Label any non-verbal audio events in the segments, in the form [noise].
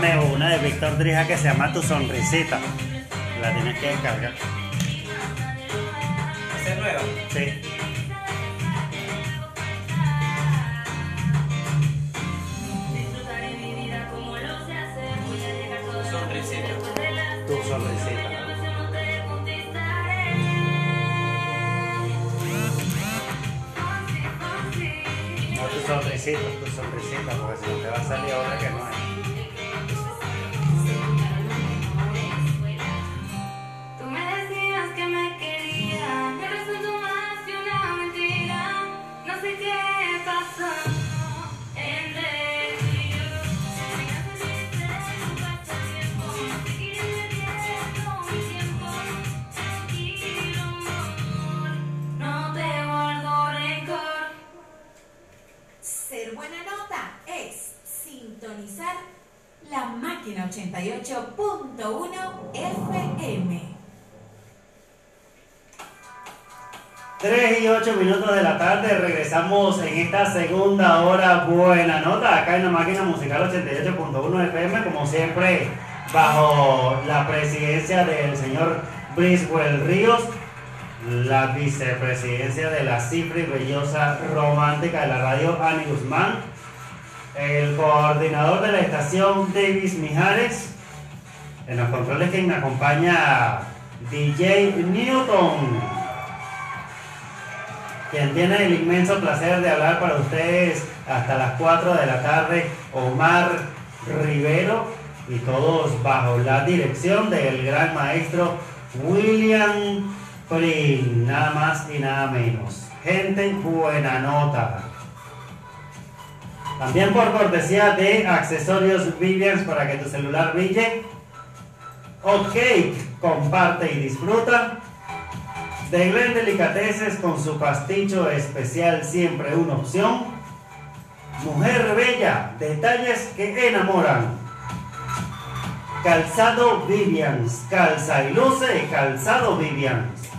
una de Víctor Drija que se llama Tu Sonrisita. La tienes que descargar. ¿Esa es nueva? Sí. Sonrisita. Tu Sonrisita. No tu sonrisita, tu sonrisita, porque si no te va a salir otra que no regresamos en esta segunda hora. Buena nota, acá en la máquina musical 88.1 FM, como siempre, bajo la presidencia del señor Briswell Ríos, la vicepresidencia de la cifra y bellosa romántica de la radio Ani Guzmán, el coordinador de la estación Davis Mijares, en los controles que me acompaña DJ Newton quien tiene el inmenso placer de hablar para ustedes hasta las 4 de la tarde, Omar Rivero, y todos bajo la dirección del gran maestro William Prin, nada más y nada menos. Gente buena nota. También por cortesía de accesorios Vivians para que tu celular brille. Ok, comparte y disfruta. De Glen Delicateces con su pasticho especial siempre una opción. Mujer bella, detalles que enamoran. Calzado Vivians, calza y luce calzado Vivians.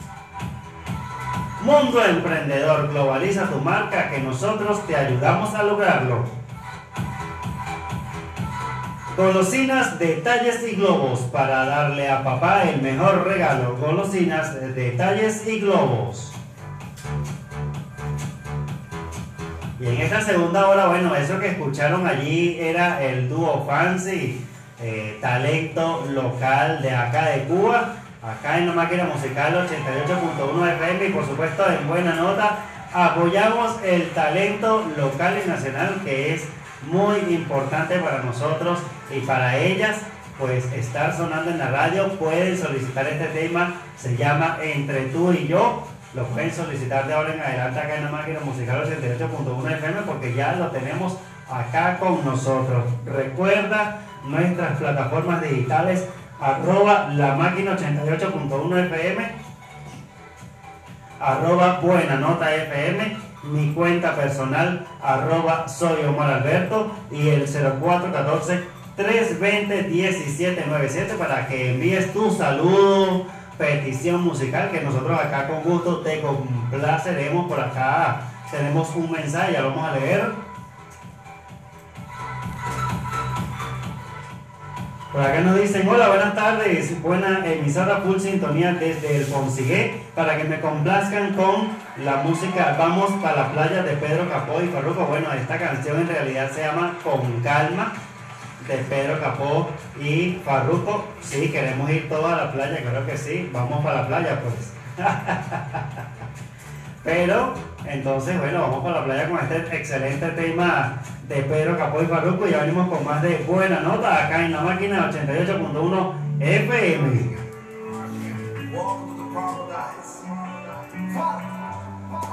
Mundo Emprendedor, globaliza tu marca que nosotros te ayudamos a lograrlo. Golosinas, detalles y globos para darle a papá el mejor regalo. Golosinas, detalles y globos. Y en esta segunda hora, bueno, eso que escucharon allí era el dúo Fancy, eh, talento local de acá de Cuba, acá en la máquina musical 88.1 FM y por supuesto en buena nota apoyamos el talento local y nacional que es muy importante para nosotros y para ellas pues estar sonando en la radio pueden solicitar este tema se llama Entre tú y yo lo pueden solicitar de ahora en adelante acá en la máquina musical 88.1 FM porque ya lo tenemos acá con nosotros. Recuerda nuestras plataformas digitales arroba la máquina 88.1 FM arroba buena nota FM mi cuenta personal arroba soy Omar Alberto y el 0414 320 1797 para que envíes tu saludo, petición musical que nosotros acá con gusto te complaceremos por acá. Tenemos un mensaje, lo vamos a leer. Por acá nos dicen, hola, buenas tardes, buena emisora full sintonía desde el Consigué, para que me complazcan con la música Vamos para la playa de Pedro Capó y Farruko. Bueno, esta canción en realidad se llama Con Calma, de Pedro Capó y Farruko. Sí, queremos ir todos a la playa, creo que sí, vamos para la playa pues. [laughs] Pero, entonces, bueno, vamos para la playa con este excelente tema de Pedro Capó y Farruko. Ya venimos con más de buena nota acá en la máquina 88.1 FM.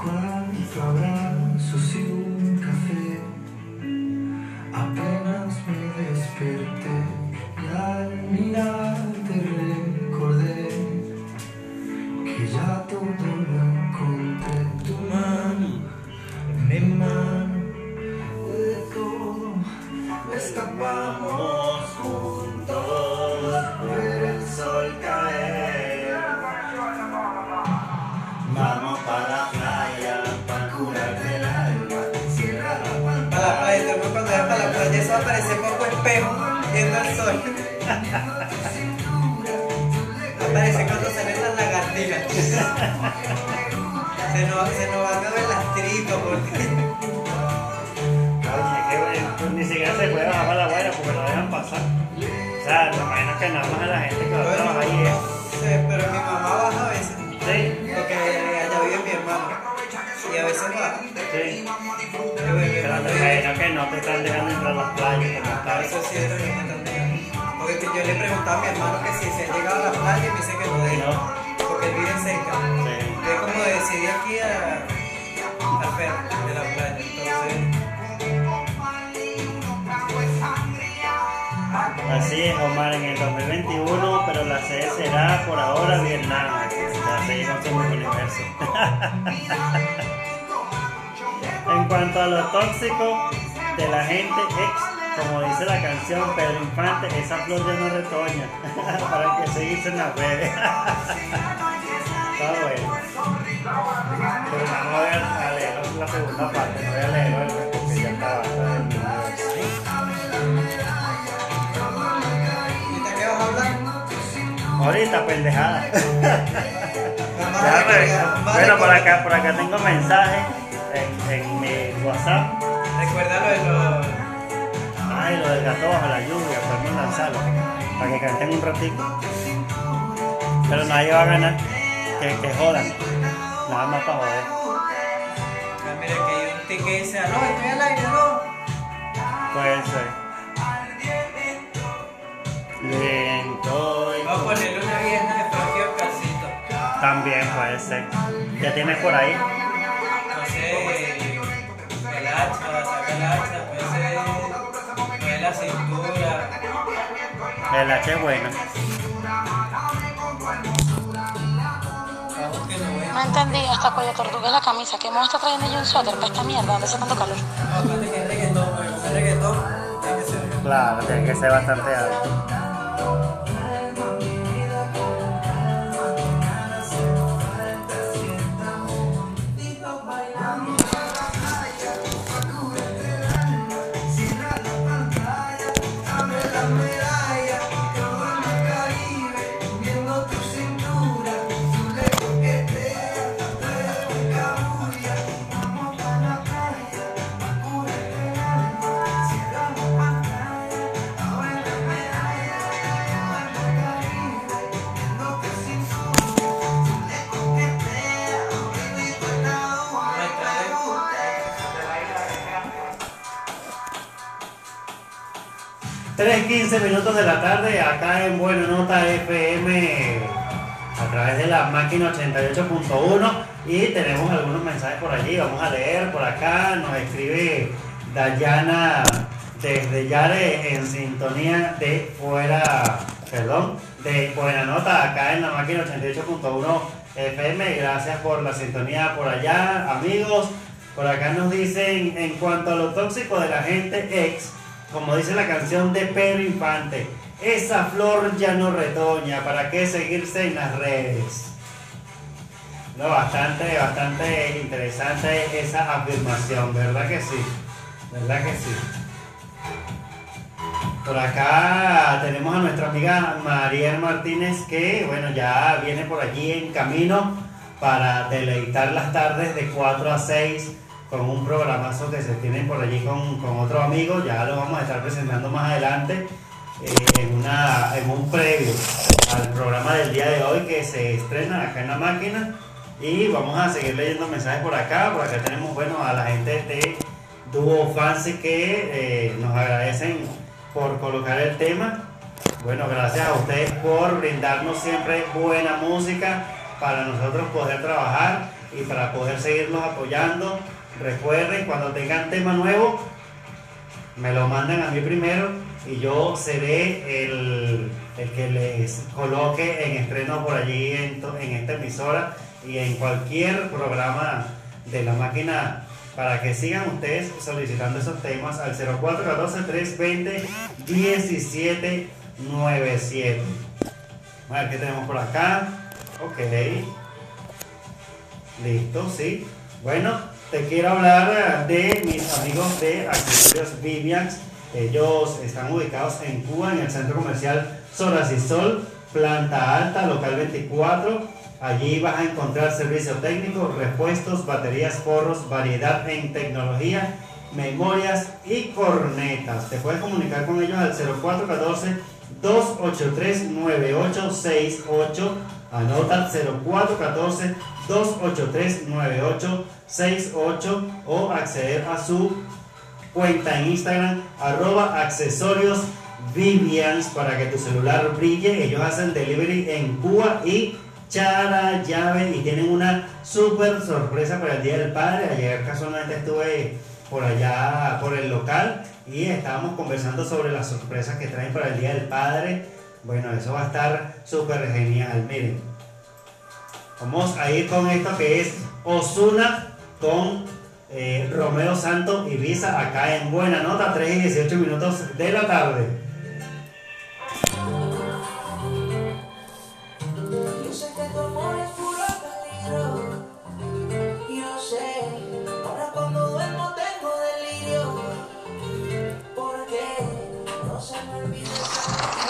Cuánto abrazos y un café, apenas me desperté y al mirarte Aparece cuando se ven las lagartijas. Se nos, se nos van a ver las tripas porque ni siquiera se puede bajar la guaya porque lo dejan pasar. O sea, me imagino que nada más a la gente que va a trabajar ahí es. Sí, pero mi mamá baja a veces. Sí, Porque allá vive mi hermano. Y a veces baja. sí. Pero vive- imagino que no te están dejando entrar a las playas veces sí es Porque que yo le preguntaba a mi hermano que si se ha llegado a la playa y me dice que no deja. No. Porque él vive cerca. Sí. Es como de decidir aquí a, a Fer de la playa. Entonces, Así es, Omar, en el 2021, pero la sede será por ahora Vietnam. Ya seguimos con el universo. [laughs] en cuanto a lo tóxico de la gente ex, como dice la canción Pedro Infante, esa flor ya no retoña. [laughs] Para que seguirse en las redes. Está bueno. Pero no voy a a leer la segunda parte, no voy a leerlo porque ya está bastante. ¿ahorita pendejada. Vamos ver. vamos a Bueno, por acá, por acá tengo mensajes en, en mi WhatsApp. Recuerda lo de los. Lo del gato bajo la lluvia, podemos lanzarlo. Para que canten un ratito. Pero nadie va a ganar. Que, que jodan. Nada más para joder. Ah, mira que hay un tic que dice, no, estoy al aire, no. Puede ser. Lento y Vamos a ponerle una vieja de Frankie Oscarcito. También puede ser. ¿Ya tienes por ahí? H es bueno. Que no entendí, hasta cuello tortuga es la camisa. ¿Qué modo está trayendo yo un suéter para esta mierda? ¿Dónde hace tanto calor? No, aparte que es reggaetón, porque como es reggaetón, tiene que ser. Claro, tiene que ser bastante alto. 3.15 minutos de la tarde acá en Buena Nota FM a través de la máquina 88.1 y tenemos algunos mensajes por allí, vamos a leer por acá, nos escribe Dayana desde Yare en sintonía de fuera, perdón, de Buena Nota acá en la máquina 88.1 FM, gracias por la sintonía por allá amigos, por acá nos dicen en cuanto a lo tóxico de la gente ex, como dice la canción de Pedro Infante, esa flor ya no retoña, ¿para qué seguirse en las redes? No, bastante, bastante interesante esa afirmación, ¿verdad que sí? ¿Verdad que sí? Por acá tenemos a nuestra amiga Mariel Martínez que, bueno, ya viene por allí en camino para deleitar las tardes de 4 a 6 con un programazo que se tiene por allí con, con otro amigo. Ya lo vamos a estar presentando más adelante eh, en, una, en un previo al programa del día de hoy que se estrena acá en la máquina. Y vamos a seguir leyendo mensajes por acá. Por acá tenemos, bueno, a la gente de Duo Fancy que eh, nos agradecen por colocar el tema. Bueno, gracias a ustedes por brindarnos siempre buena música para nosotros poder trabajar y para poder seguirlos apoyando. Recuerden, cuando tengan tema nuevo, me lo mandan a mí primero y yo seré el, el que les coloque en estreno por allí en, en esta emisora y en cualquier programa de la máquina para que sigan ustedes solicitando esos temas al 0414-320-1797. A ver qué tenemos por acá. Ok. Listo, sí. Bueno, te quiero hablar eh, de mis amigos de Accesorios Vivians. Ellos están ubicados en Cuba, en el centro comercial Sol, planta alta, local 24. Allí vas a encontrar servicio técnico, repuestos, baterías, forros, variedad en tecnología, memorias y cornetas. Te puedes comunicar con ellos al 0414 283 9868. Anota 0414 283 9868 o acceder a su cuenta en Instagram arroba accesorios Vivians para que tu celular brille. Ellos hacen delivery en Cuba y Chara Llave y tienen una super sorpresa para el Día del Padre. Ayer casualmente estuve por allá, por el local y estábamos conversando sobre las sorpresas que traen para el Día del Padre. Bueno, eso va a estar súper genial. Miren, vamos a ir con esto que es Osuna con eh, Romeo Santo Ibiza acá en Buena Nota, 3 y 18 minutos de la tarde.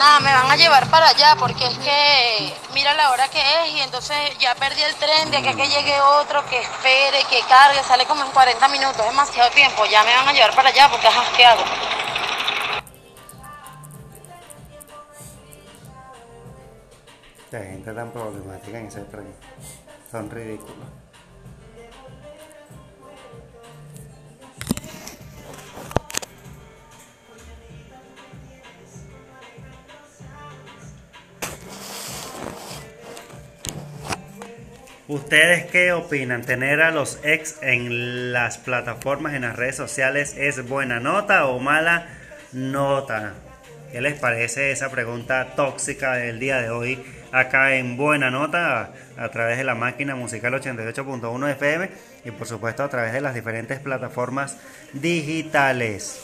Nada, me van a llevar para allá porque es que mira la hora que es y entonces ya perdí el tren de aquí a que llegue otro, que espere, que cargue, sale como en 40 minutos, demasiado tiempo, ya me van a llevar para allá porque es asqueado. La gente tan problemática en ese tren. Son ridículos. ¿Ustedes qué opinan? ¿Tener a los ex en las plataformas, en las redes sociales, es buena nota o mala nota? ¿Qué les parece esa pregunta tóxica del día de hoy acá en Buena Nota a, través de la máquina musical 88.1 FM y por supuesto a través de las diferentes plataformas digitales?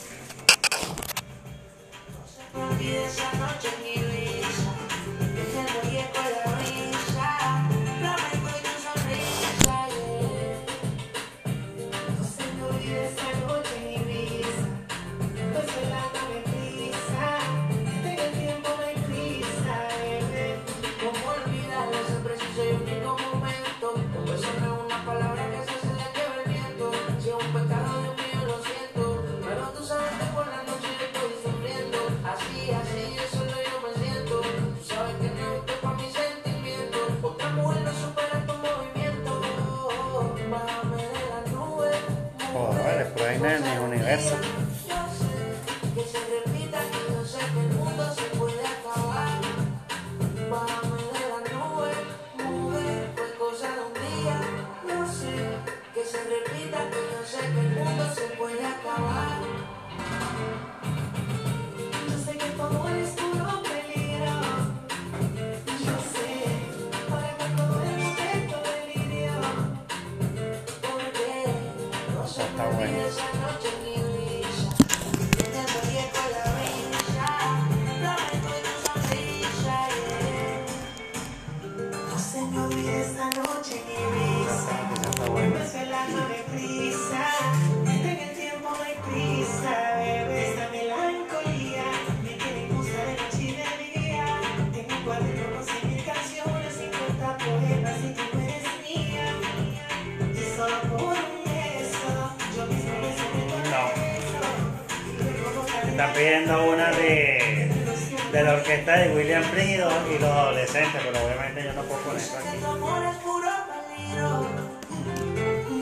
Pero obviamente yo no puedo poner eso Que aquí. tu amor es puro peligro.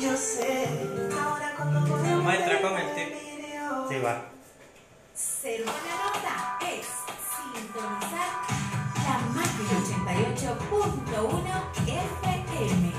Yo sé, ahora cuando Vamos a entrar con el tip. Sí, va. Ser buena nota es sintonizar la máquina 88.1 FM.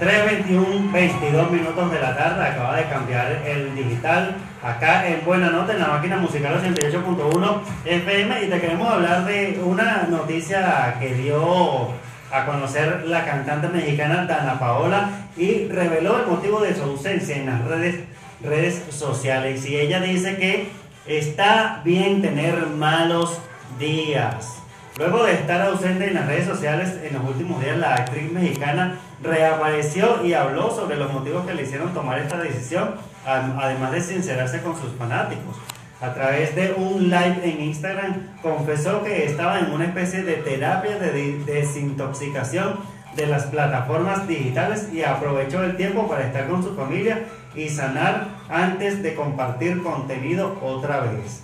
3.21, 22 minutos de la tarde, acaba de cambiar el digital acá en Buena Nota en la máquina musical 88.1 FM y te queremos hablar de una noticia que dio a conocer la cantante mexicana Dana Paola y reveló el motivo de su ausencia en las redes, redes sociales y ella dice que está bien tener malos días. Luego de estar ausente en las redes sociales en los últimos días, la actriz mexicana reapareció y habló sobre los motivos que le hicieron tomar esta decisión, además de sincerarse con sus fanáticos. a través de un live en Instagram, confesó que estaba en una especie de terapia de desintoxicación de las plataformas digitales y aprovechó el tiempo para estar con su familia y sanar antes de compartir contenido otra vez.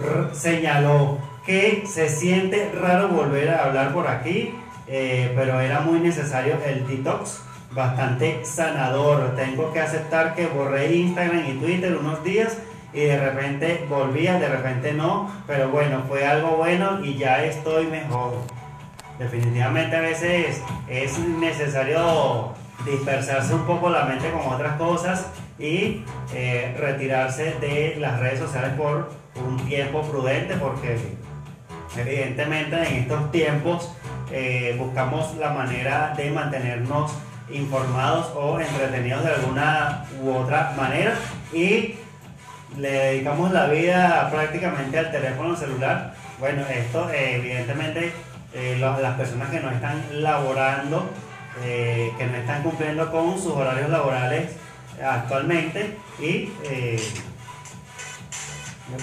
R- señaló que se siente raro volver a hablar por aquí, eh, pero era muy necesario el detox, bastante sanador. Tengo que aceptar que borré Instagram y Twitter unos días y de repente volvía, de repente no, pero bueno, fue algo bueno y ya estoy mejor. Definitivamente a veces es necesario dispersarse un poco la mente con otras cosas y eh, retirarse de las redes sociales por un tiempo prudente porque evidentemente en estos tiempos eh, buscamos la manera de mantenernos informados o entretenidos de alguna u otra manera y le dedicamos la vida prácticamente al teléfono celular. Bueno, esto eh, evidentemente eh, las personas que no están laborando, que no están cumpliendo con sus horarios laborales actualmente y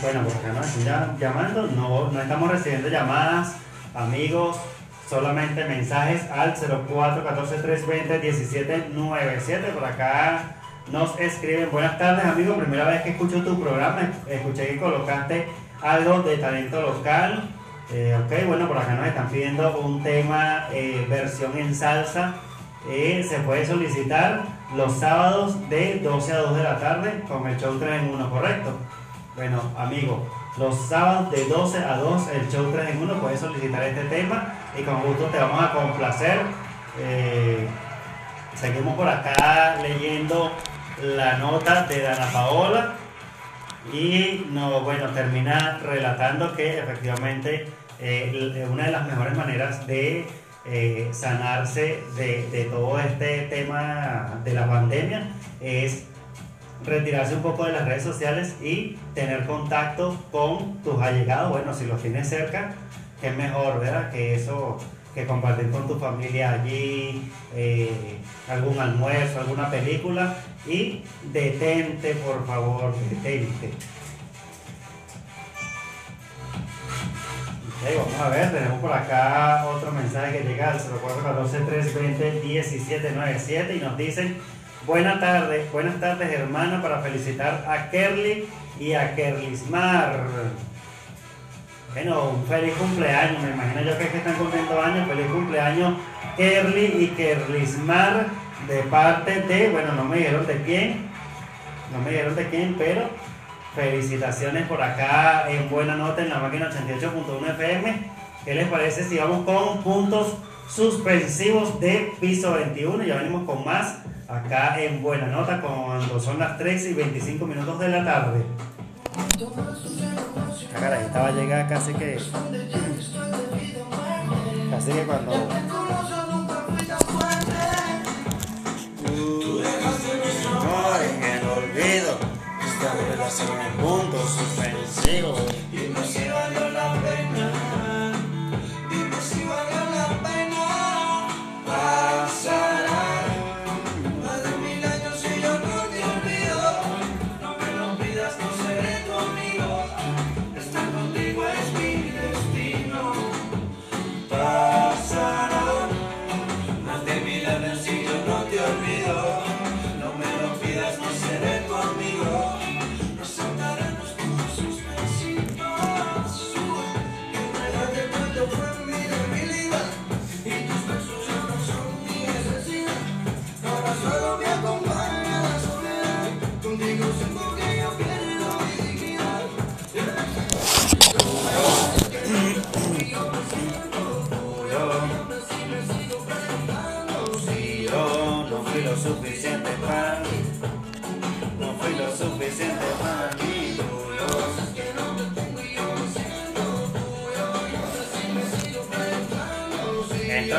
bueno, por acá nos están llamando, no, no estamos recibiendo llamadas, amigos, solamente mensajes al 04 14 320 1797. Por acá nos escriben, buenas tardes amigo, primera vez que escucho tu programa, escuché que colocaste algo de talento local. Eh, ok, bueno, por acá nos están pidiendo un tema eh, versión en salsa. Eh, se puede solicitar los sábados de 12 a 2 de la tarde con el show 3 en 1, ¿correcto? Bueno, amigo, los sábados de 12 a 2, el show 3 en 1, puedes solicitar este tema y con gusto te vamos a complacer. Eh, seguimos por acá leyendo la nota de Dana Paola y no, bueno, termina relatando que efectivamente eh, una de las mejores maneras de eh, sanarse de, de todo este tema de la pandemia es retirarse un poco de las redes sociales y tener contacto con tus allegados. Bueno, si los tienes cerca, que es mejor, ¿verdad? Que eso, que compartir con tu familia allí, eh, algún almuerzo, alguna película. Y detente, por favor, detente. Ok, vamos a ver, tenemos por acá otro mensaje que llega al 0414-320-1797 y nos dicen, buenas tardes, buenas tardes hermana, para felicitar a Kerly y a Kerlismar. Bueno, un feliz cumpleaños, me imagino yo que es que están cumpliendo años, feliz cumpleaños Kerly y Kerlismar de parte de, bueno, no me dijeron de quién, no me dijeron de quién, pero felicitaciones por acá en buena nota en la máquina 88.1 FM. ¿Qué les parece si vamos con puntos suspensivos de piso 21? Ya venimos con más acá en buena nota cuando son las 13 y 25 minutos de la tarde. La carajita va a llegar casi que. Casi que cuando. No, olvido. Esta relación en puntos suspensivos. Dime si valió la pena,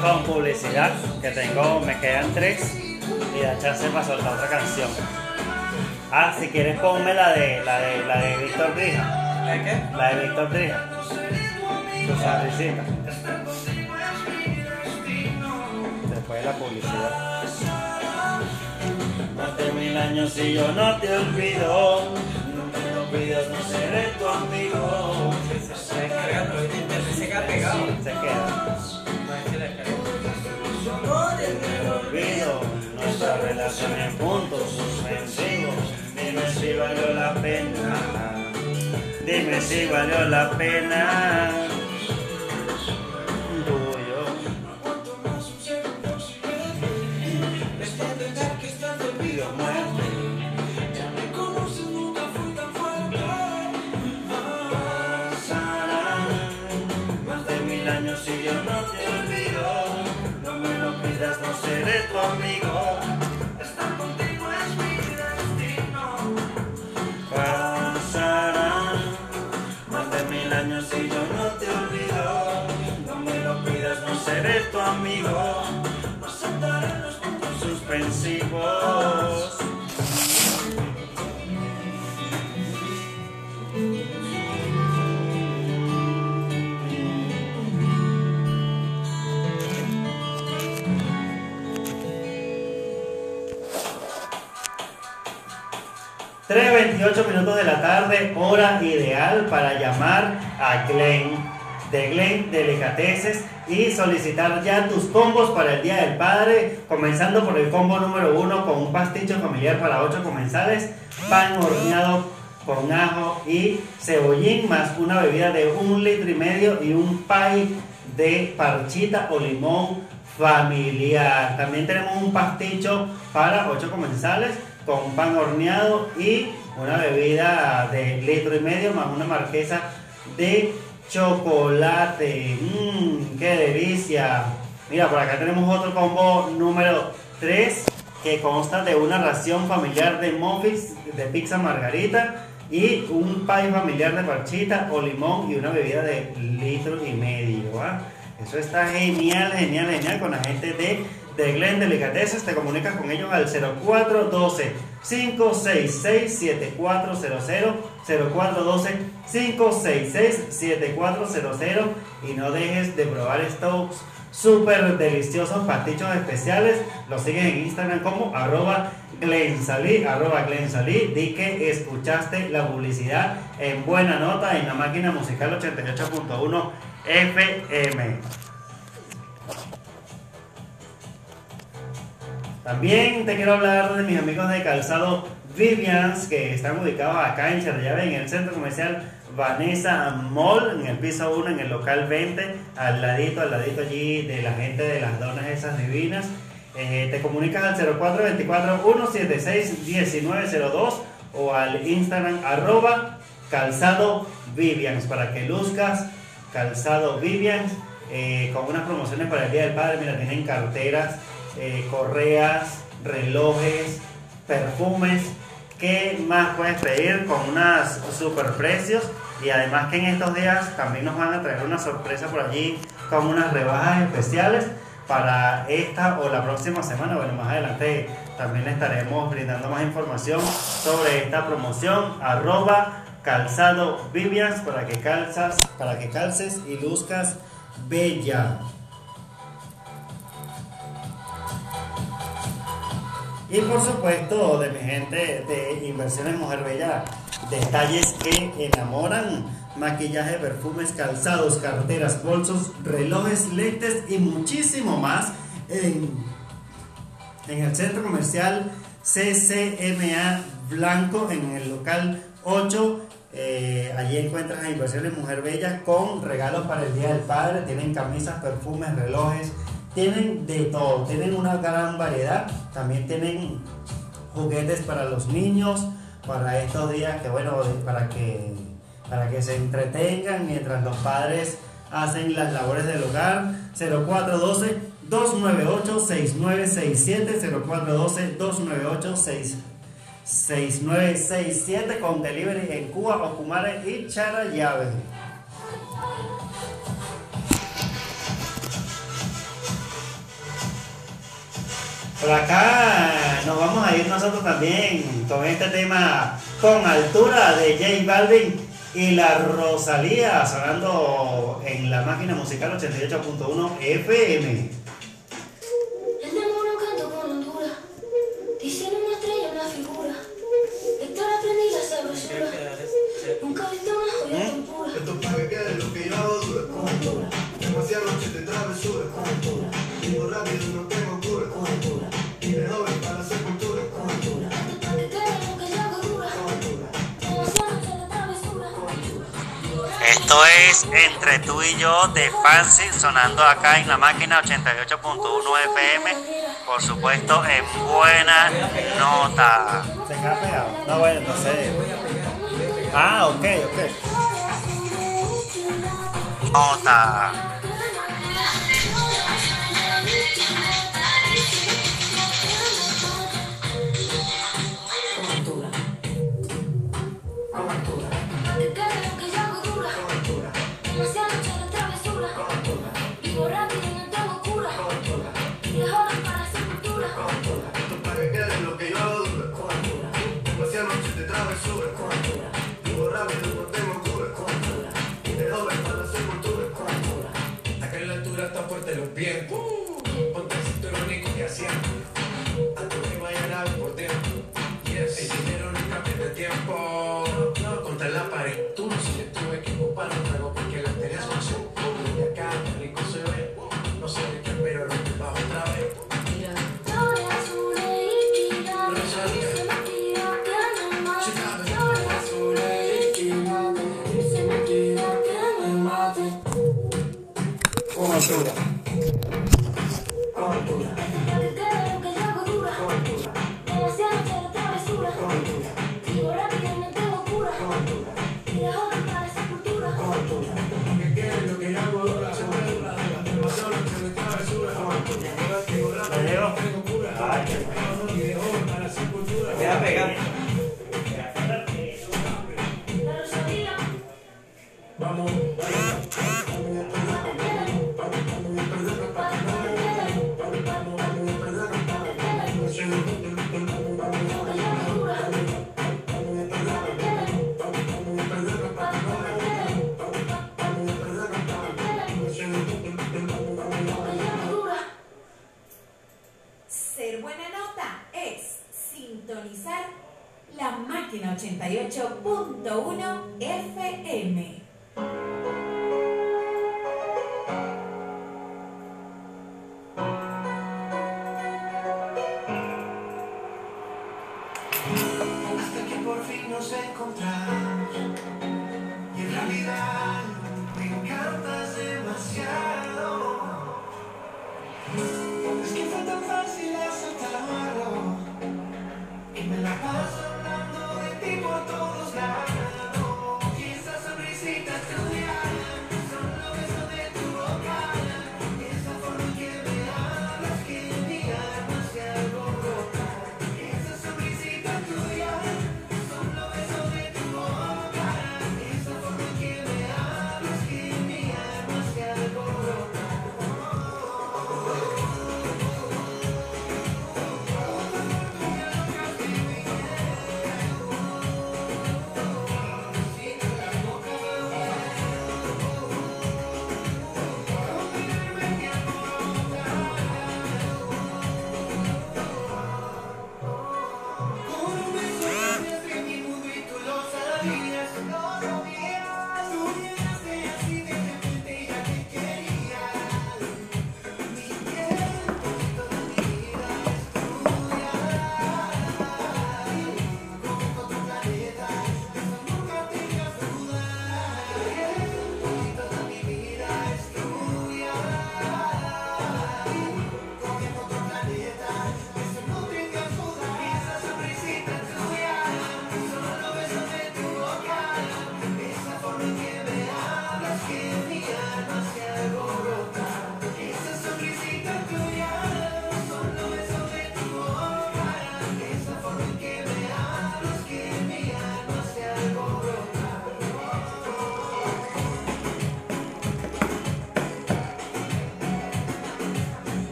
con publicidad, que tengo, me quedan tres y da chance para soltar otra canción. Ah, si quieres ponme la de la de la de Víctor Drija, ¿De qué? la de Víctor Drija. Tu sonrisita. Después de la publicidad. De mil años y yo no te olvido. pidas, no seré tu amigo. Se descargando, ¿viste? Se queda pegado. Se queda. Nuestra relación en puntos suspensivos. Dime si valió la pena. Dime si valió la pena. Años y yo no te olvido. No me lo pidas, no seré tu amigo. Años y yo no te olvido. No me lo pidas, no seré tu amigo. No saltaré los puntos suspensivos. Tres 28 minutos de la tarde, hora ideal para llamar a Glenn de Glenn Delicateces y solicitar ya tus combos para el Día del Padre, comenzando por el combo número uno con un pasticho familiar para 8 comensales, pan horneado con ajo y cebollín, más una bebida de un litro y medio y un pie de parchita o limón familiar. También tenemos un pasticho para 8 comensales con pan horneado y una bebida de litro y medio más una marquesa de chocolate. Mmm, qué delicia. Mira, por acá tenemos otro combo número 3 que consta de una ración familiar de muffins de pizza margarita y un pie familiar de parchita o limón y una bebida de litro y medio. Eso está genial, genial, genial con la gente de, de Glen Delicateces. Te comunicas con ellos al 0412 566 7400 0412 566 7400 y no dejes de probar estos súper deliciosos pastichos especiales. Los sigues en Instagram como arroba Glensalí, arroba Glensalí. Di que escuchaste la publicidad en buena nota en la máquina musical 88.1 FM. También te quiero hablar de mis amigos de Calzado Vivians que están ubicados acá en Charllave, en el centro comercial Vanessa Mall, en el piso 1, en el local 20, al ladito, al ladito allí de la gente de las donas esas divinas. Eh, te comunicas al 0424-176-1902 o al Instagram arroba calzado Vivians para que luzcas calzado Vivians eh, con unas promociones para el Día del Padre. Mira, tienen carteras, eh, correas, relojes, perfumes. ¿Qué más puedes pedir con unos super precios? Y además que en estos días también nos van a traer una sorpresa por allí con unas rebajas especiales para esta o la próxima semana. Bueno, más adelante también estaremos brindando más información sobre esta promoción. Arroba calzado para que calzas, para que calces y luzcas bella. Y por supuesto, de mi gente de Inversiones Mujer Bella, detalles que enamoran, maquillaje, perfumes, calzados, carteras, bolsos, relojes, lentes y muchísimo más en, el centro comercial CCMA Blanco, en el local 8. Eh, allí encuentras a Inversiones Mujer Bella con regalos para el Día del Padre. Tienen camisas, perfumes, relojes, tienen de todo, tienen una gran variedad. También tienen juguetes para los niños, para estos días que bueno, para que para que se entretengan mientras los padres hacen las labores del hogar. 0412 298 6967 0412 298 6967 con delivery en Cuba, Ocumare y Charallave. Por acá nos vamos a ir nosotros también con este tema con altura de J Balvin y la Rosalía sonando en la máquina musical 88.1 FM. Es Entre tú y yo de Fancy sonando acá en la máquina 88.1 FM. Por supuesto, en buena nota. ¿Se queda pegado? No, bueno, entonces. Ah, ok, ok. Nota. Fuerte los vientos. Ponte el cinturón y coge asiento. Antes que vaya a por dentro. Yes. El dinero nunca pierde tiempo. No, contra la pared. Tú no sigues, tuve que ocupar un trago porque la tenés con su. Y acá, qué rico se ve. No sé de qué, pero lo que bajo otra vez. 아, 거두라 88.1 FM.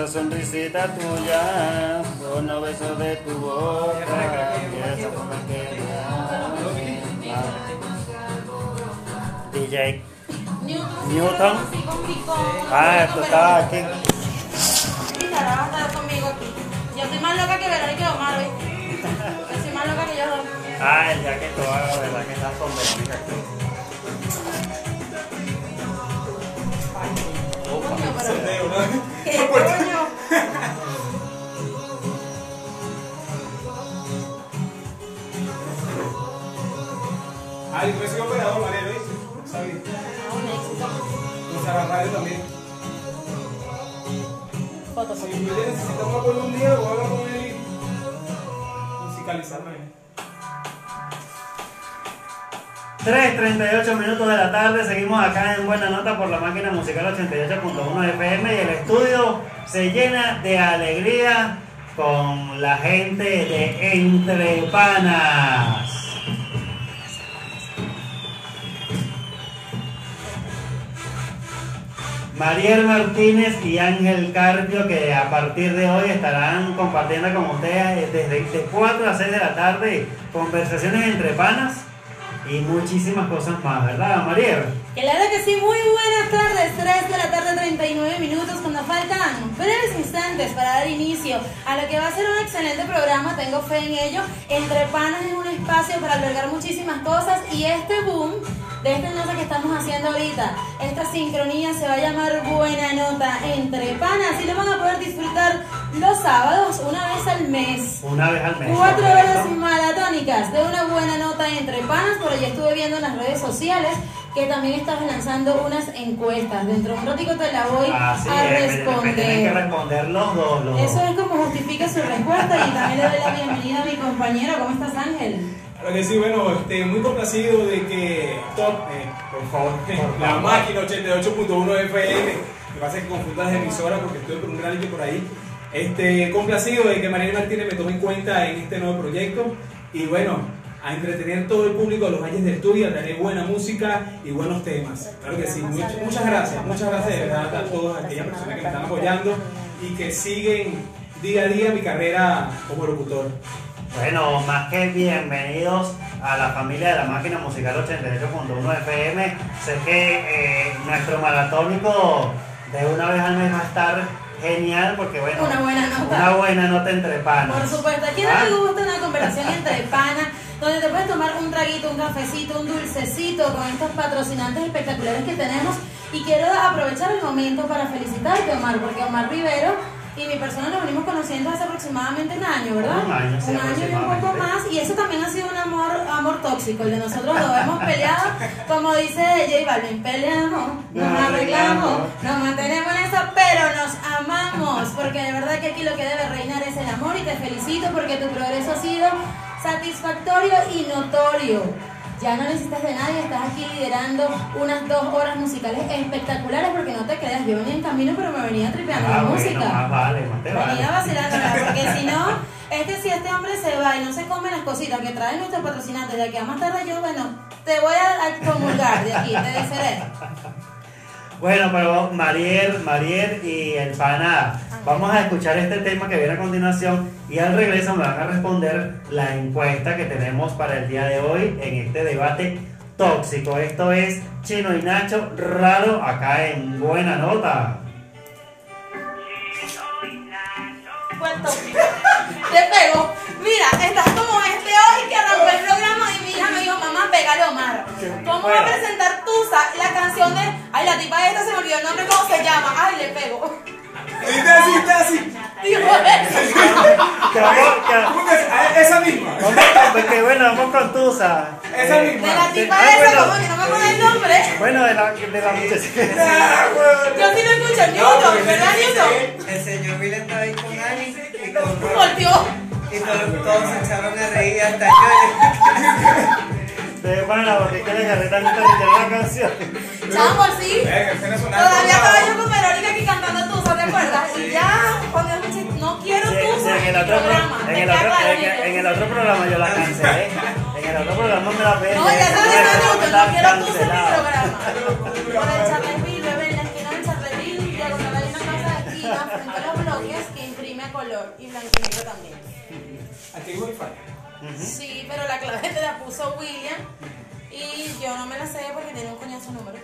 Esa sonrisita tuya, con los besos de tu boca, y esa forma que. DJ Newton. Ah, esto estaba aquí. Conmigo aquí. Yo soy más loca que Verónica Omar. Yo soy más loca que yo. Ah, el día que tú hagas, ¿verdad? Que estás con Verónica aquí. Coño, pero. ¿Qué coño? Ay, yo soy operador, María. Un éxito. Con Sara Radio también. Si yo necesito un apoyo un día, voy a hablar con él y musicalizarme. 3.38 minutos de la tarde, seguimos acá en Buena Nota por la máquina musical 88.1 FM y el estudio se llena de alegría con la gente de Entre Panas. Mariel Martínez y Ángel Carpio que a partir de hoy estarán compartiendo con ustedes desde de 4 a 6 de la tarde conversaciones entre panas y muchísimas cosas más, ¿verdad, Mariel? Claro que sí, muy buenas tardes, 3 de la tarde 39 minutos cuando faltan breves instantes para dar inicio a lo que va a ser un excelente programa, tengo fe en ello. Entre Panas es un espacio para albergar muchísimas cosas y este boom de esta nota que estamos haciendo ahorita, esta sincronía se va a llamar Buena Nota Entre Panas y lo van a poder disfrutar los sábados una vez al mes. Una vez al mes. Cuatro horas maratónicas de una buena nota entre panas. Por allí estuve viendo en las redes sociales que también estás lanzando unas encuestas. Dentro de un ratito te la voy Así a es, me- me tienen que responder. responder los dos. Los Eso es como justifica su respuesta y también le doy la bienvenida a mi compañero. ¿Cómo estás, Ángel? Claro que sí, bueno, este, muy complacido de que Top, eh, por favor, [laughs] Por la máquina 88.1 FM, que pasa que confundas las emisoras porque estoy por un reality por ahí. Este, complacido de que Mariel Martínez me tome en cuenta en este nuevo proyecto y bueno, a entretener todo el público de los valles del estudio, a traer buena música y buenos temas. Claro que sí, muchas, muchas gracias, muchas gracias de verdad a todas aquellas personas que me están apoyando y que siguen día a día mi carrera como locutor. Bueno, más que bienvenidos a la familia de la máquina musical 88.1 FM. Sé que eh, nuestro maratónico de una vez al mes va a estar genial porque bueno, Una buena nota. una buena nota entre panas. Por supuesto, ¿a quién no Ah. le gusta una conversación entre panas? Donde te puedes tomar un traguito, un cafecito, un dulcecito con estos patrocinantes espectaculares que tenemos. Y quiero aprovechar el momento para felicitarte, Omar, porque Omar Rivero y mi persona nos venimos conociendo hace aproximadamente un año, ¿verdad? Un año, sí, Un año y un poco más. Y eso también ha sido un amor, amor tóxico. El de nosotros lo hemos peleado, como dice J Balvin, peleamos, nos arreglamos. nos mantenemos en eso, pero nos amamos. Porque de verdad que aquí lo que debe reinar es el amor y te felicito porque tu progreso ha sido satisfactorio y notorio. Ya no necesitas de nadie, estás aquí liderando unas dos horas musicales espectaculares porque no te creas, yo venía en camino pero me venía tripeando Ah, la bueno, música. más vale, más te vale. Venía vacilándola, porque si no, es que si este hombre se va y no se come las cositas que traen nuestros patrocinantes de aquí a más tarde, yo, bueno, te voy a a comulgar de aquí, te dejaré. Bueno, pero Mariel, Mariel y el pana, vamos a escuchar este tema que viene a continuación y al regreso me van a responder la encuesta que tenemos para el día de hoy en este debate tóxico. Esto es Chino y Nacho raro acá en Buena Nota. Puerto Te pego. Mira, estás como este hoy que arrancó el programa y mi hija me dijo, mamá, pégale Omar. ¿Cómo va a presentar Tusa la canción de. Ay, la tipa esta se me olvidó el nombre, ¿cómo se llama? Ay, le pego. ¿Viste así, viste así? Vamos- que- ¿Cómo que es? Ah, Esa misma. porque bueno, vamos con Tusa. Esa Eh, misma. De la tipa Ah, esa, bueno. como que no me acuerdo el nombre. Bueno, de la, de la muchacha. Yo sí lo escucho, Newton, ¿verdad, Newton? El señor Will estaba ahí con Ali y con. Volteó. Y todos, todos se echaron a reír hasta yo. [laughs] Te ponen la boquita de carreta mientras que la canción. Chamo, no sonar Todavía estaba yo con Verónica aquí cantando Tusa, ¿te acuerdas? Y ya, cuando escuché, no quiero Sí, Tusa sí, en el otro, programa. yo la cancelé. En el otro programa me la pedí. No, ya sabes, Newton, no quiero Tusa en mi programa. Por el Charleville, bebé, en la esquina del Charleville, diagonal hay una casa de esquina, frente a los color y blanco y negro también. Aquí hay wifi. Sí, pero la clave te la puso William y yo no me la sé porque tiene un coñazo número.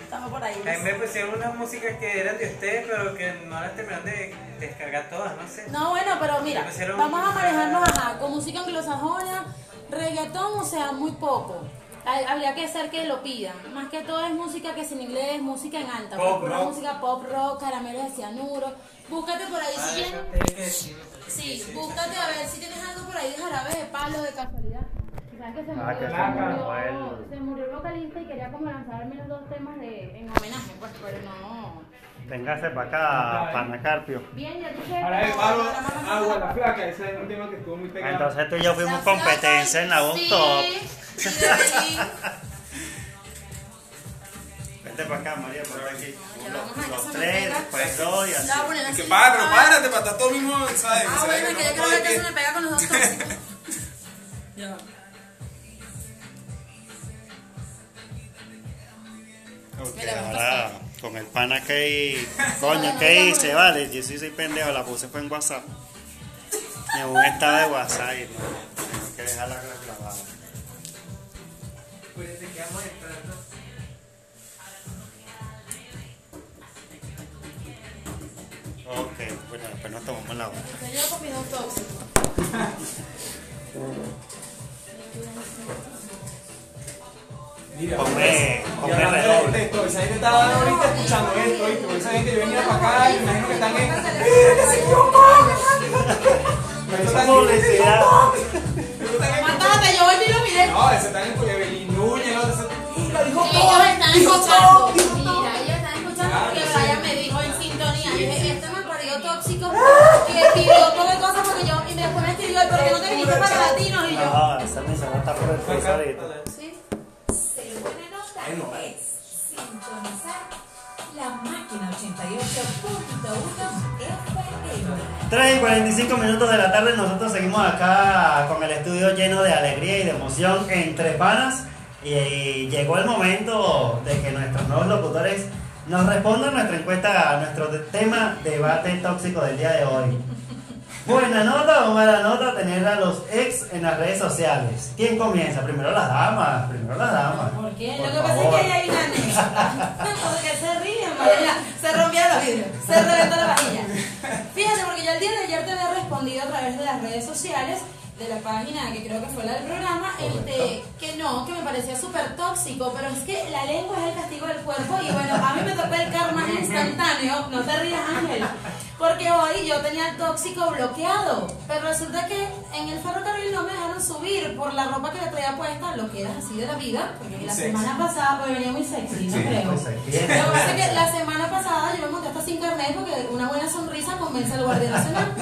Estamos por ahí. A mí me pusieron unas músicas que eran de ustedes, pero que no las terminaron de descargar todas, no sé. No, bueno, pero mira, vamos a manejarnos ajá, con música anglosajona, reggaetón, o sea, muy poco. Habría que ser que lo pidan. Más que todo es música que es en inglés, música en alta. Pop pura rock. música pop rock, caramelos de cianuro. Búscate por ahí Ah, si Sí, búscate a ver si tienes algo por ahí de jarabe de palo de casualidad. ¿Sabes que se Ah, murió, que se murió- se murió el vocalista y quería como lanzar al menos dos temas de, en homenaje, pues, pero no. Véngase para acá, Panacarpio. Bien, ya dije. Ahora el palo, agua, la flaca, ese es un tema que estuvo muy pegado. Entonces tú y yo fuimos competencia en la voz sí, top. [laughs] Vente para acá, María, por aquí. Los, los me tres, después dos y así. Así. que para, pero Ah, párate para estar todo mismo, ¿sabes? Ah, bueno, que yo ver que que- se me pega con los dos [laughs] tóxicos. Ya. Ok, Mira, vamos ahora con el pana que [laughs] coño, ¿qué hice? Vale, yo sí soy pendejo, la puse fue en WhatsApp. [laughs] En un estado de WhatsApp y no, tengo que dejarla grabada. Pues te quedamos entrando. Ok, bueno, después nos tomamos la otra. Yo con mis dos tóxicos. Mira, Ponme, ponme hablando de- redoble. de esto, esa gente estaba ahorita escuchando esto, ¿viste? Porque esa gente yo venía para acá y me imagino que están en. Pero están Publicidad. Matate, yo voy y lo miré. No, ese están en Cuyavelín Núñez, no, ese. Mira, dijo todo, están dijo escuchando. todo, me parió tóxico y escribió todo de cosas porque yo. Y después me escribió, ¿por qué no te viniste para latinos? Y yo. No, esa está por el. Sí. Ser buena nota es sintonizar la máquina 88.1 FM. 3 y 45 minutos de la tarde, nosotros seguimos acá con el estudio lleno de alegría y de emoción entre panas. Y llegó el momento de que nuestros nuevos locutores nos respondan nuestra encuesta, a nuestro tema debate tóxico del día de hoy. Buena nota o mala nota tener a los ex en las redes sociales. ¿Quién comienza? Primero las damas, primero las damas. ¿Por qué? Por Lo que pasa favor. es que hay una anécdota. Porque se ríen, Mariela. Se rompieron los vidrios. Se reventó la vajilla. Fíjate, porque yo el día de ayer te había respondido a través de las redes sociales de la página que creo que fue la del programa, este, que no, que me parecía súper tóxico, pero es que la lengua es el castigo del cuerpo y bueno, a mí me tocó el karma instantáneo, no te rías Ángel, porque hoy yo tenía el tóxico bloqueado, pero resulta que en el ferrocarril no me dejaron subir por la ropa que le traía puesta, lo que era así de la vida, porque la Sexy. semana pasada pues, venía muy sexy, no Sí, creo. Lo que pasa es que la semana pasada yo me monté hasta sin carnet porque una buena sonrisa convence al guardia nacional.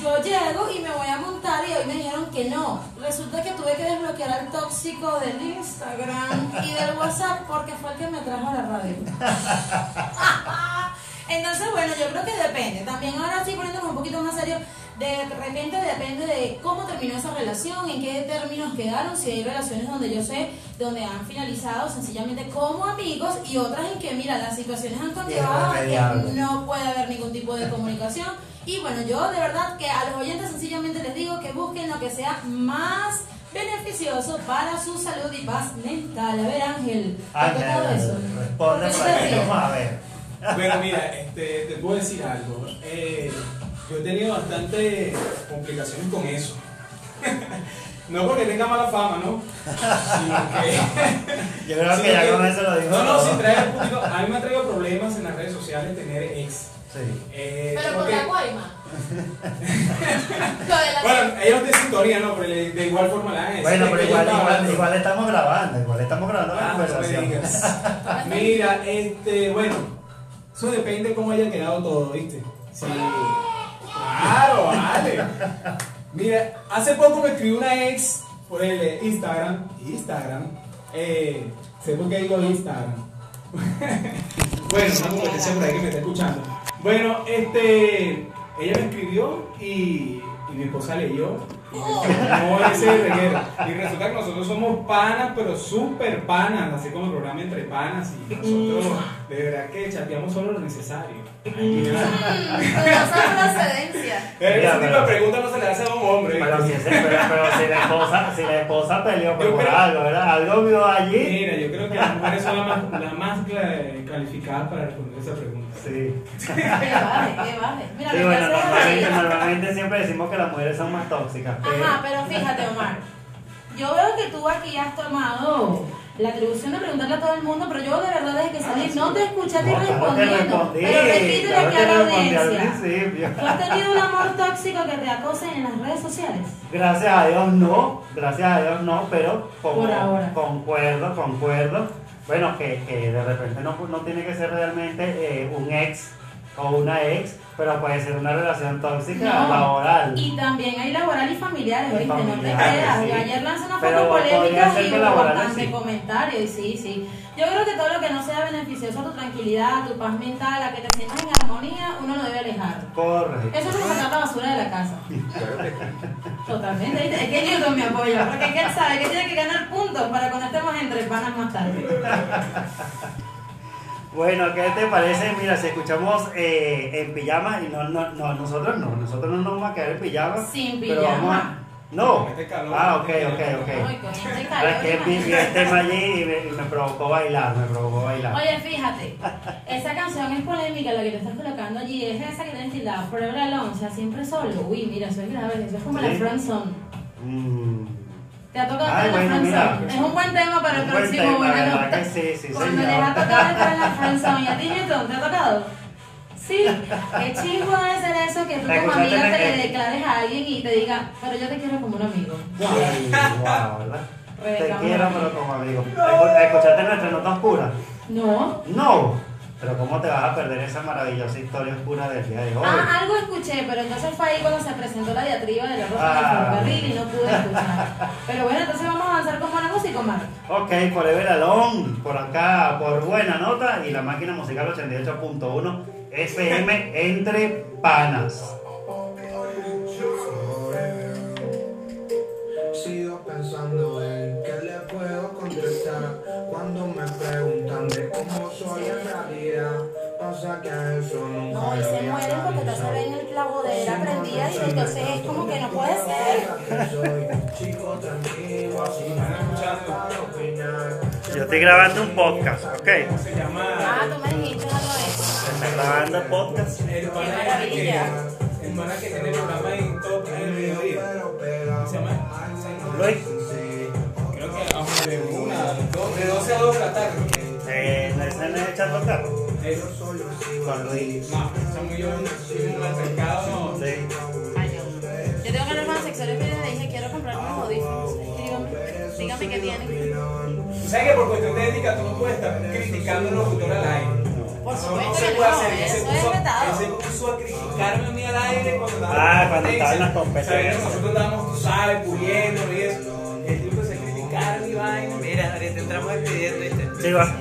Yo llego y me voy a montar y hoy me dijeron que no. Resulta que tuve que desbloquear al tóxico del Instagram y del WhatsApp porque fue el que me trajo a la radio. [laughs] Entonces, bueno, yo creo que depende. También ahora sí poniéndonos un poquito más serio, de repente depende de cómo terminó esa relación, en qué términos quedaron, si hay relaciones donde yo sé, donde han finalizado sencillamente como amigos y otras en que, mira, las situaciones han conllevado a que no puede haber ningún tipo de comunicación. Y bueno, yo de verdad que a los oyentes sencillamente les digo que busquen lo que sea más beneficioso para su salud y paz mental. A ver, Ángel, ¿te ha tocado eso? Responde a ver. Bueno, mira, este, te puedo decir algo. Eh, yo he tenido bastante complicaciones con eso. [laughs] No porque tenga mala fama, ¿no? Sino que. [laughs] Yo creo que ya con eso lo dijo No, no, todo. sin traer al público. A mí me ha traído problemas en las redes sociales tener ex. Sí. Eh, Pero por la guayma. [laughs] La Bueno, ellos de sintonía, ¿no? Pero de igual forma la han Bueno, pero igual, igual, estamos grabando, igual estamos grabando la Ah, me conversación. Mira, este, bueno, eso depende de cómo haya quedado todo, ¿viste? Sí. Claro, vale. Mira, hace poco me escribió una ex por el Instagram. Instagram. Eh, sé por qué digo Instagram. [laughs] bueno, una competencia por ahí que me está escuchando. Bueno, este, ella me escribió y, y mi esposa leyó No ese reguero. Y resulta que nosotros somos panas, pero súper panas, así como el programa entre panas. Y nosotros, de verdad que chateamos solo lo necesario. Nada. Dudosa procedencia. Pero Mira, ese tipo de preguntas no se le hace a un hombre. Pero si, ese- pero, pero si la esposa, si la esposa peleó por creo- algo, ¿verdad? Algo vio allí. Mira, yo creo que las mujeres son las más, las más calificadas para responder esa pregunta. Sí. [laughs] Que baje, que baje. Mira, Sí, bueno, normalmente, normalmente siempre decimos que las mujeres son más tóxicas. Ajá, pero fíjate, Omar. Yo veo que tú aquí has tomado la atribución de preguntarle a todo el mundo, pero yo de verdad desde que salí no te escuché No, respondiendo. Pero repítele aquí que a la audiencia. ¿Tú has tenido un amor tóxico que te acosen en las redes sociales? Gracias a Dios no, gracias a Dios no, pero como Por ahora. concuerdo, concuerdo. Bueno, que, que de repente no, no tiene que ser realmente eh, un ex o una ex, pero puede ser una relación tóxica No. laboral. Y también hay laboral y familiares, ¿viste? No te creas. sí. Ayer lancé una foto polémica y hubo bastante sí. comentario. Y sí, sí. Yo creo que todo lo que no sea beneficioso a tu tranquilidad, a tu paz mental, a que te sientas en armonía, uno lo debe alejar. Correcto. Eso es como sacar la basura de la casa. [laughs] Totalmente. Es que Newton me apoya, porque él sabe que tiene que ganar puntos para cuando estemos entre panas más tarde. [laughs] Bueno, ¿qué te parece? Mira, si escuchamos eh, en pijama, y no, no, no, nosotros no, nosotros no nos vamos a quedar en pijama. Sin pero vamos a- pijama. No. Este calor, Ah, ok, ok, calor. ok. Es que vi, el tema allí y me, y me provocó bailar, me provocó bailar. Oye, fíjate, esa canción es polémica, la que te estás colocando allí, es esa que tienes tildada, Forever Alone, o sea, siempre solo. Uy, mira, eso es grave, eso es como la Sí. friend zone. Mm. ¿Te ha tocado Ay, estar en la bueno, mira. Es un buen tema para el próximo tema, ¿verdad Nota. que sí, sí, Cuando señor. les ha tocado estar en la friend zone, ¿y a ti, Newton, te ha tocado? Sí, qué chingo debe ser eso que tú La como amiga te le declares a alguien y te diga, pero yo te quiero como un amigo. Sí, wow, ¿verdad? Te quiero, pero como amigo. Escu- ¿Escuchaste nuestra nota oscura? No. No. Pero ¿cómo te vas a perder esa maravillosa historia oscura del día de hoy? Ah, algo escuché, pero entonces fue ahí cuando se presentó la diatriba de la rosa Ah. del ferrocarril y no pude escuchar. Pero bueno, entonces vamos a avanzar con buena música, Omar. Ok, Forever Alone, por acá, por buena nota, y la máquina musical 88.1 FM entre panas. Pasa que a eso nunca No, y se mueren porque te se ven el clavo de la prendida y entonces es como que no puede ser. Yo estoy grabando un podcast, ¿ok? Ah, tú me dijiste algo de eso. Estoy grabando podcast. Qué maravilla. pana que tiene el programa en Top en el mediodía. Se llama Luis, Creo que de una, de 12 a 2 de la tarde. eh, ¿no es en el echando carro? Con Luis. no, estamos yo en un altercado. Sí. Ay, Dios. Yo tengo que hablar con la sección y le dije, quiero comprarme unos audífonos. Escríbame, dígame qué tienen. Sabes que por cuestión de ética tú no puedes estar criticando al locutor al aire. Por supuesto no se que puede no, hacer. Eso es puso- vetado. Él se puso a criticarme a mí al aire cuando estaba Ah, en cuando estaba en las competencias. Nosotros estábamos, tú sabes, puliendo y eso. El tipo se a criticar mi vaina. Mira, ahorita entramos despidiendo, ¿viste? Sí, va.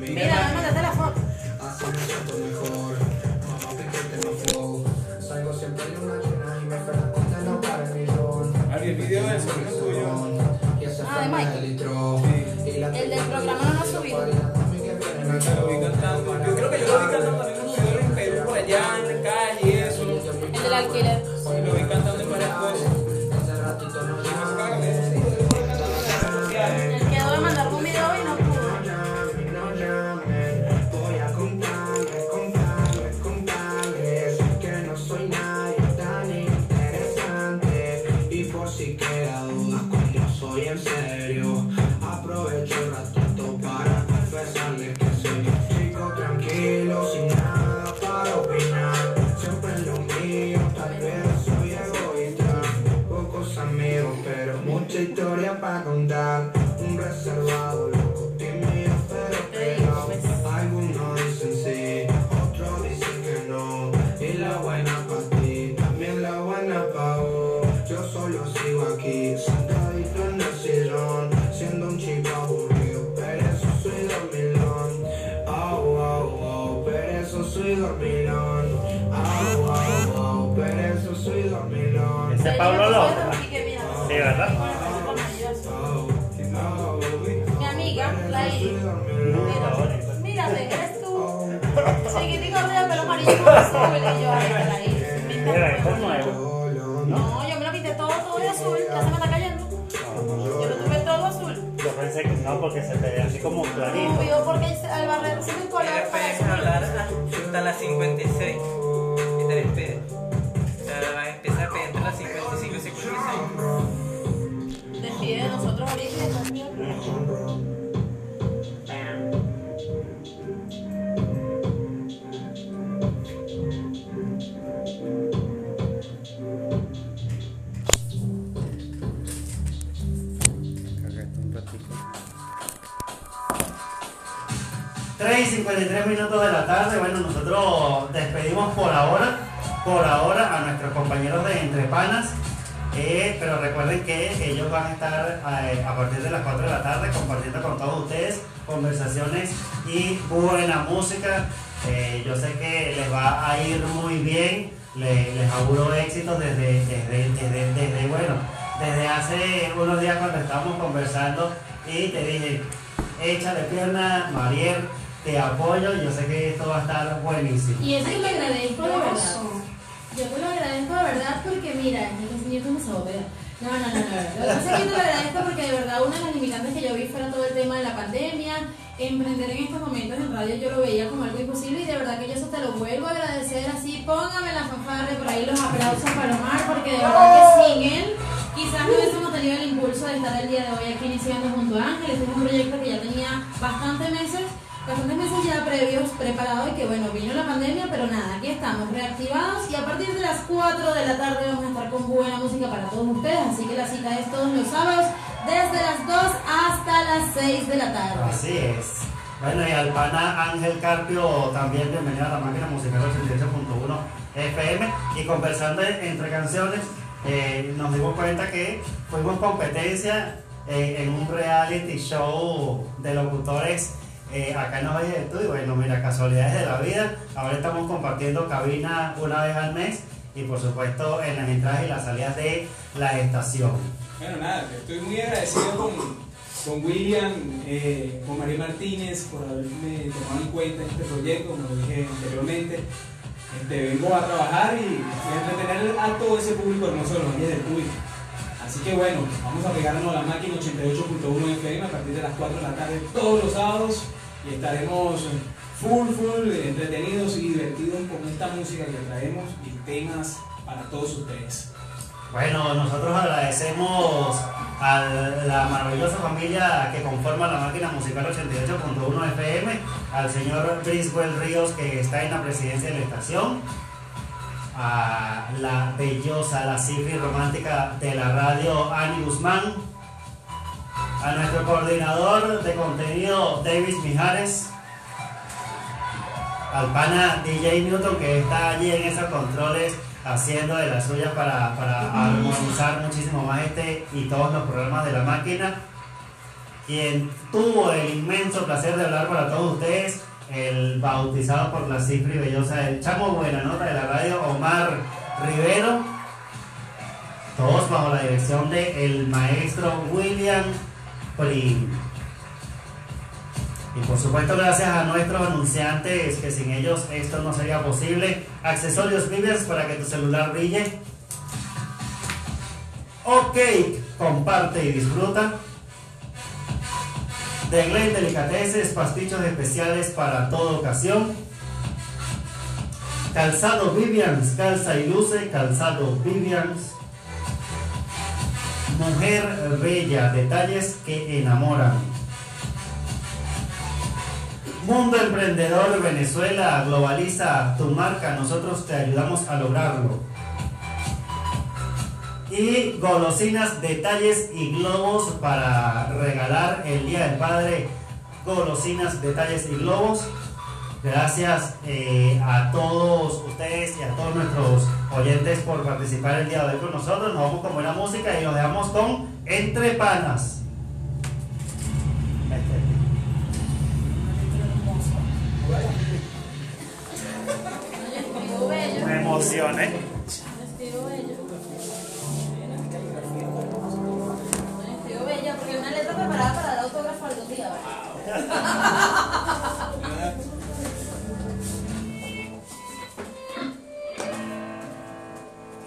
Mira, me mandaste la siento mejor, mamá piquete no flow. Salgo siempre de una china y me esperan contando para el millón. Ari, el video del sobrino tuyo. Y ese Ah, de fue Michael. el del programa no lo ha subido. Lo vi cantando. Yo creo que yo lo vi cantando también en un video en Perú, por allá, en la calle y eso. El del alquiler. Chiquitico de pelo amarillo con azul. Y yo, ay, me encanta. Mira, esto es nuevo. No, yo me lo pinté todo, todo de azul. Ya se me está cayendo. Yo lo tuve todo azul. Yo pensé que no, porque se te ve así como clarito. Obvio, porque al barrer se me color para puede hablar hasta las 56 y te despide. Y 53 minutos de la tarde. Bueno, nosotros despedimos por ahora, por ahora a nuestros compañeros de Entre Panas. eh, pero recuerden que ellos van a estar eh, a partir de las 4 de la tarde compartiendo con todos ustedes conversaciones y buena música. Eh, yo sé que les va a ir muy bien. Le- les auguro éxitos desde, desde, desde, desde, bueno, desde hace unos días cuando estábamos conversando y te dije, échale pierna, Mariel, te apoyo, yo sé que esto va a estar buenísimo. Y eso te lo agradezco de verdad. Yo te lo agradezco de verdad porque mira, el señor me sabotea. No, no, no, no. Lo que pasa es que te lo agradezco porque de verdad una de las limitantes que yo vi fuera todo el tema de la pandemia. Emprender en estos momentos en radio yo lo veía como algo imposible y de verdad que yo eso te lo vuelvo a agradecer así. Póngame la fanfarra y por ahí los aplausos para Omar porque de verdad que sin él quizás no hubiésemos tenido el impulso de estar el día de hoy aquí iniciando junto a Ángel. Este es un proyecto que ya tenía bastantes meses bastantes meses ya previos preparados y que bueno, vino la pandemia, pero nada, aquí estamos reactivados y a partir de las 4 de la tarde vamos a estar con buena música para todos ustedes, así que la cita es todos los sábados desde las 2 hasta las 6 de la tarde. Así es. Bueno, y al pana Ángel Carpio también bienvenido a la máquina musical 88.1 FM. Y conversando entre canciones, eh, nos dimos cuenta que fuimos competencia eh, en un reality show de locutores eh, acá en Valle del Tuy. Bueno, mira, casualidades de la vida. Ahora estamos compartiendo cabina una vez al mes y por supuesto en las entradas y las salidas de la estación. Bueno, nada, estoy muy agradecido con, con William, eh, con María Martínez por haberme tomado en cuenta en este proyecto, como lo dije anteriormente. Este, vengo a trabajar y, y a entretener a todo ese público hermoso de los Valles del Tuy. Así que bueno, vamos a pegarnos a la máquina 88.1 FM a partir de las 4 de la tarde todos los sábados y estaremos full, full entretenidos y divertidos con esta música que traemos y temas para todos ustedes. Bueno, nosotros agradecemos a la maravillosa familia que conforma la máquina musical 88.1 FM, al señor Briswell Ríos que está en la presidencia de la estación, a la bellosa, la cifra romántica de la radio Ani Guzmán, a nuestro coordinador de contenido Davis Mijares, al pana DJ Newton que está allí en esos controles haciendo de las suyas para, para armonizar muchísimo más este y todos los programas de la máquina. Quien tuvo el inmenso placer de hablar para todos ustedes, el bautizado por la cifra y bellosa, el chamo buena nota de la radio, Omar Rivero. Todos bajo la dirección de el maestro William Prim. Y por supuesto gracias a nuestros anunciantes que sin ellos esto no sería posible. Accesorios Vivers para que tu celular brille. Ok, comparte y disfruta. De Glen Delicateces, pastichos especiales para toda ocasión. Calzado Vivians, calza y luce, calzado Vivians. Mujer bella, detalles que enamoran. Mundo Emprendedor Venezuela, globaliza tu marca, nosotros te ayudamos a lograrlo. Y golosinas, detalles y globos para regalar el Día del Padre. Golosinas, detalles y globos. Gracias eh, a todos ustedes y a todos nuestros oyentes por participar el día de hoy con nosotros. Nos vamos con buena música y nos dejamos con Entre Panas. Este. Me emocioné.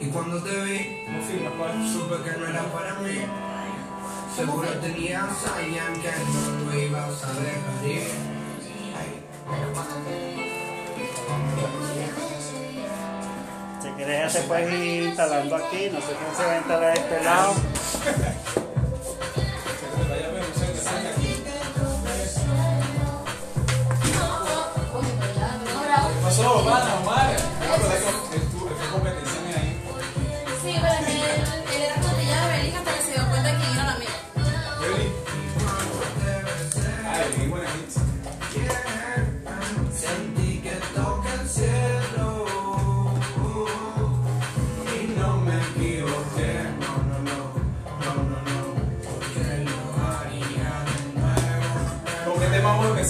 Y cuando te vi, supe que no era para mí. Seguro tenías a alguien que no lo ibas a dejar ir. Si quieres ya se puede ir instalando aquí, no sé cómo se va a instalar este lado.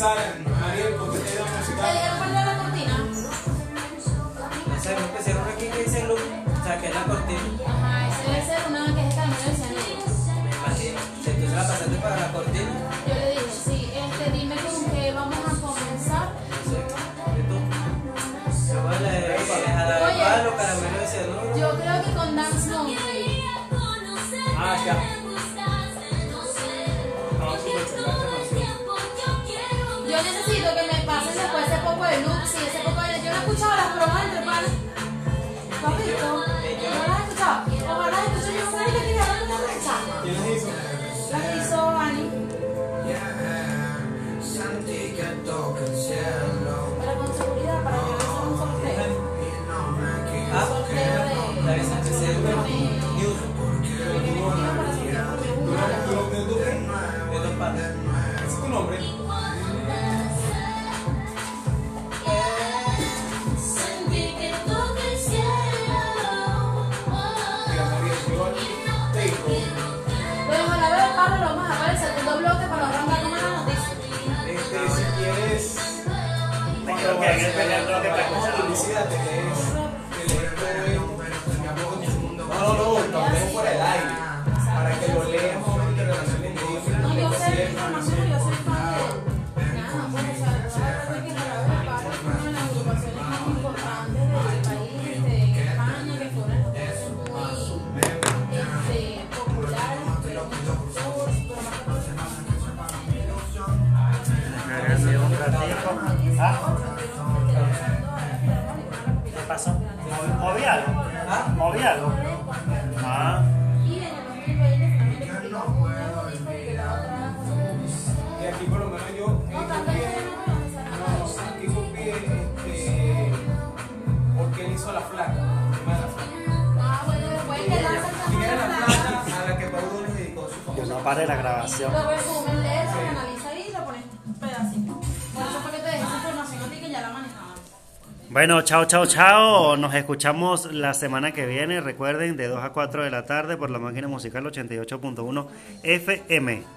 Zion. Luxi, ese poco de... Yo no he escuchado las bromas entre panas. ¿Tú has visto? ¿No las has escuchado? Bueno, chao, chao, chao. Nos escuchamos la semana que viene. Recuerden, de 2 a 4 de la tarde por la máquina musical 88.1 FM.